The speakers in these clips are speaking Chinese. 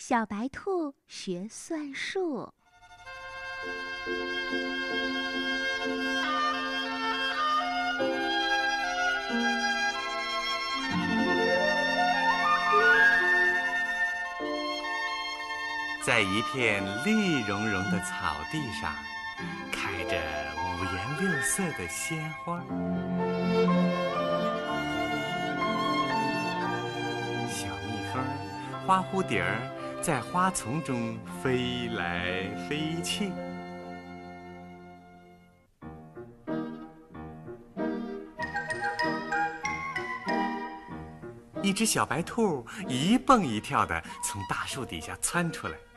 小白兔学算术。在一片绿茸茸的草地上，开着五颜六色的鲜花。小蜜蜂、花蝴蝶儿在花丛中飞来飞去。一只小白兔一蹦一跳的从大树底下窜出来。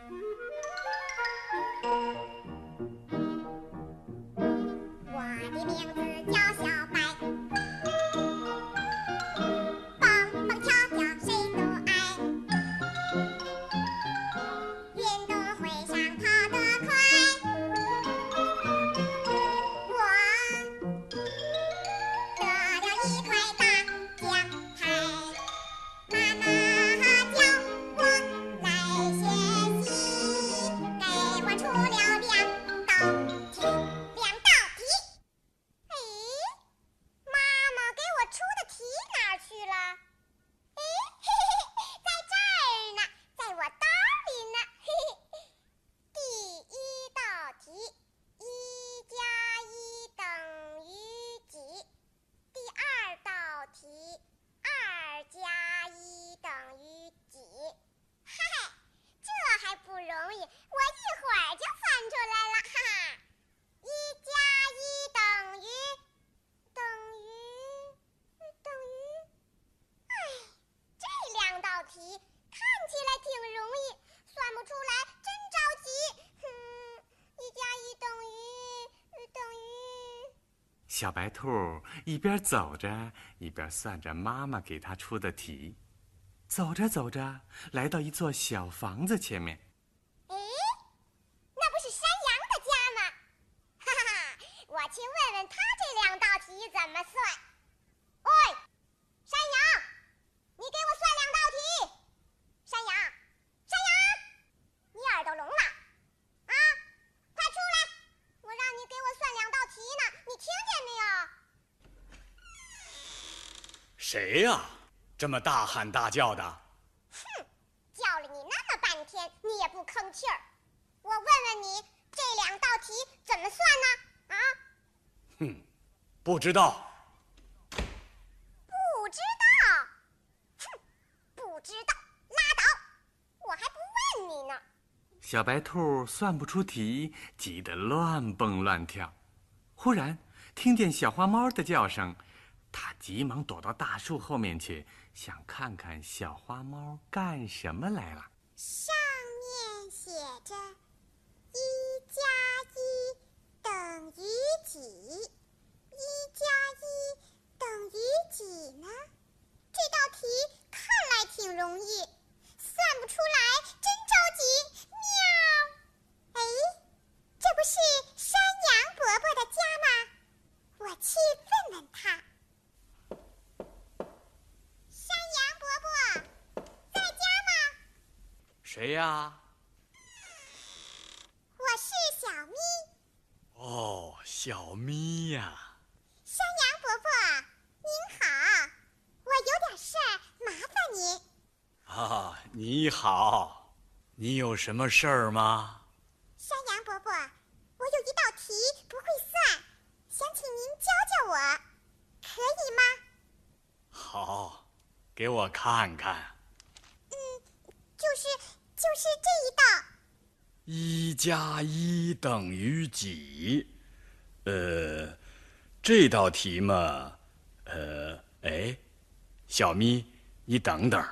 看起来挺容易，算不出来真着急。哼，一加一等于等于小白兔一边走着，一边算着妈妈给他出的题。走着走着，来到一座小房子前面。哎，那不是山羊的家吗？哈哈，我去问问他这两道题怎么算。喂，山羊，你给我算两道题。山羊，山羊，你耳朵聋了？啊，快出来！我让你给我算两道题呢，你听见没有？谁呀？这么大喊大叫的！哼，叫了你那么半天，你也不吭气儿。我问问你，这两道题怎么算呢？啊？哼，不知道。不知道？哼，不知道，拉倒！我还不问你呢。小白兔算不出题，急得乱蹦乱跳。忽然听见小花猫的叫声，他急忙躲到大树后面去。想看看小花猫干什么来了。上面写着“一加一等于几”，“一加一等于几”呢？这道题看来挺容易，算不出来真着急。喵！哎，这不是山羊伯伯的家吗？我去问问他。谁呀？我是小咪。哦，小咪呀。山羊伯伯，您好，我有点事儿，麻烦您。啊，你好，你有什么事儿吗？山羊伯伯，我有一道题不会算，想请您教教我，可以吗？好，给我看看。嗯，就是。就是这一道，一加一等于几？呃，这道题嘛，呃，哎，小咪，你等等，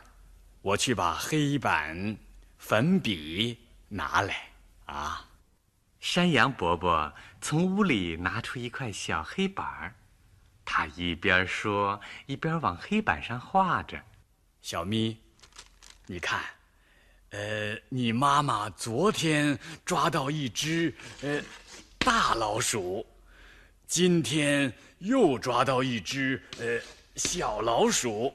我去把黑板、粉笔拿来啊。山羊伯伯从屋里拿出一块小黑板他一边说一边往黑板上画着。小咪，你看。呃，你妈妈昨天抓到一只呃大老鼠，今天又抓到一只呃小老鼠，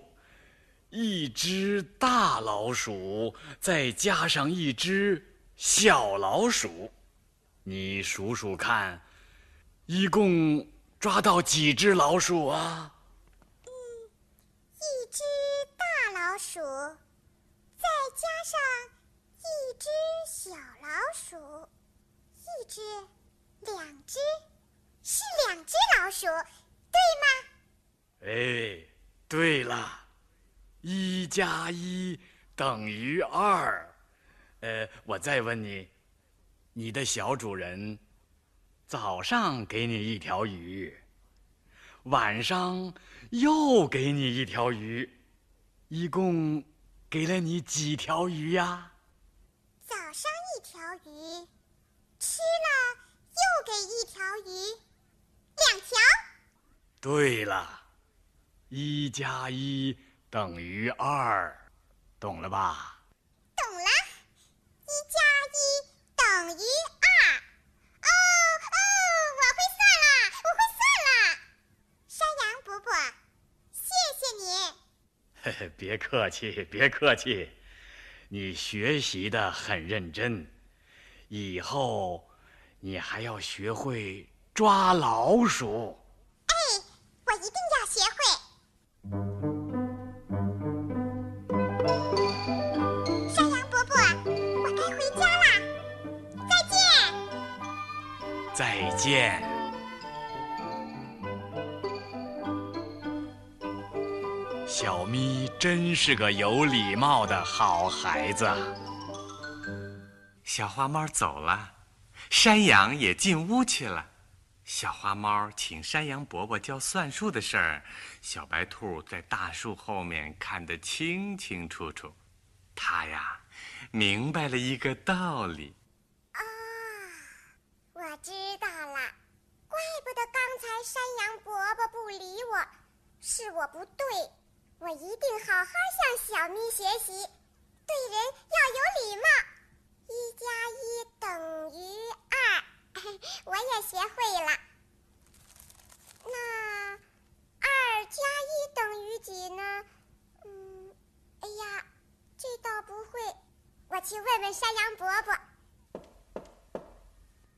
一只大老鼠，再加上一只小老鼠，你数数看，一共抓到几只老鼠啊？一只大老鼠，再加上一只小老鼠，一只，两只，是两只老鼠，对吗？哎，对了，一加一等于二。呃，我再问你，你的小主人早上给你一条鱼，晚上又给你一条鱼，一共给了你几条鱼呀？早上一条鱼，吃了又给一条鱼，两条。对了。一加一等于二，懂了吧？懂了，一加一等于二。哦哦，我会算了，我会算了。山羊伯伯，谢谢你。嘿嘿，别客气，别客气。你学习的很认真，以后你还要学会抓老鼠。哎，我一定要学会。山羊伯伯，我该回家啦，再见。再见。小咪真是个有礼貌的好孩子。小花猫走了，山羊也进屋去了。小花猫请山羊伯伯教算术的事儿，小白兔在大树后面看得清清楚楚。它呀，明白了一个道理。啊，我知道了，怪不得刚才山羊伯伯不理我，是我不对，我一定好好向小咪学习，对人要有礼貌。一加一等于二。我也学会了。那二加一等于几呢？嗯，哎呀，这倒不会。我去问问山羊伯伯。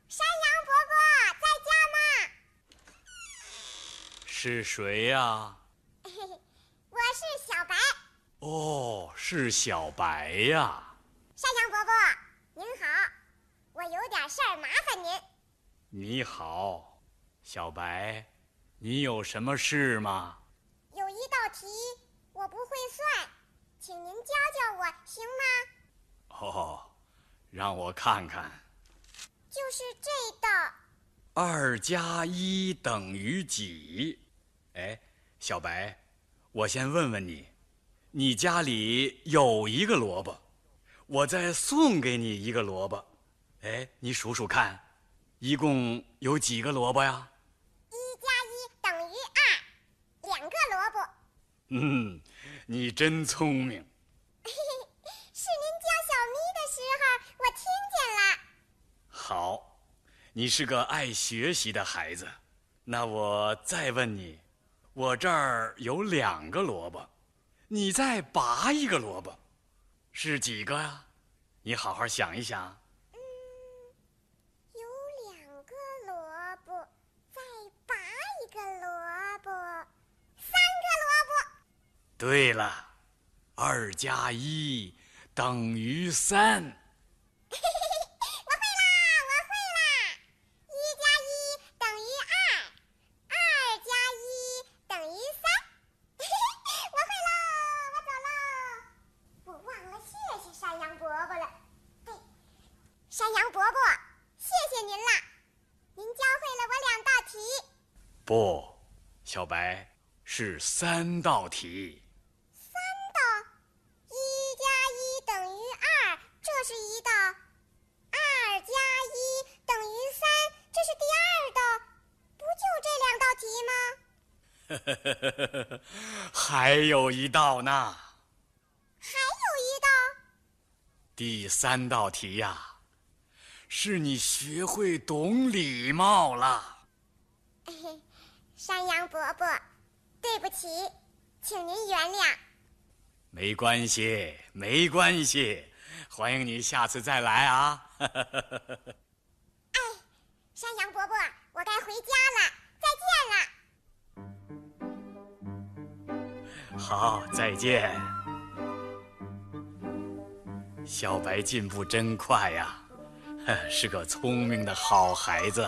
山羊伯伯在家吗？是谁呀？哦，是小白呀。山羊伯伯，您好。我有点事儿，麻烦您。你好，小白，你有什么事吗？有一道题我不会算，请您教教我，行吗？哦，让我看看。就是这道。二加一等于几？哎，小白，我先问问你，你家里有一个萝卜，我再送给你一个萝卜。哎，你数数看，一共有几个萝卜呀？一加一等于二，两个萝卜。嗯，你真聪明。嘿嘿，是您教小咪的时候，我听见了。好，你是个爱学习的孩子。那我再问你，我这儿有两个萝卜，你再拔一个萝卜，是几个呀？你好好想一想。嗯，有两个萝卜，再拔一个萝卜，三个萝卜对了，二加一等于三。嘿嘿嘿，我会啦，我会啦！一加一等于二，二加一等于三。嘿嘿，我会喽，我走喽。我忘了谢谢山羊伯伯了。对，山羊伯伯，谢谢您啦！您教会了我两道题。不，小白，是三道题。三道，一加一等于二，这是一道，二加一等于三，这是第二道，不就这两道题吗？还有一道呢。还有一道。第三道题呀，是你学会懂礼貌了。伯伯，对不起，请您原谅。没关系，没关系，欢迎你下次再来啊！哎，山羊伯伯，我该回家了，再见了。好，再见。小白进步真快呀，是个聪明的好孩子。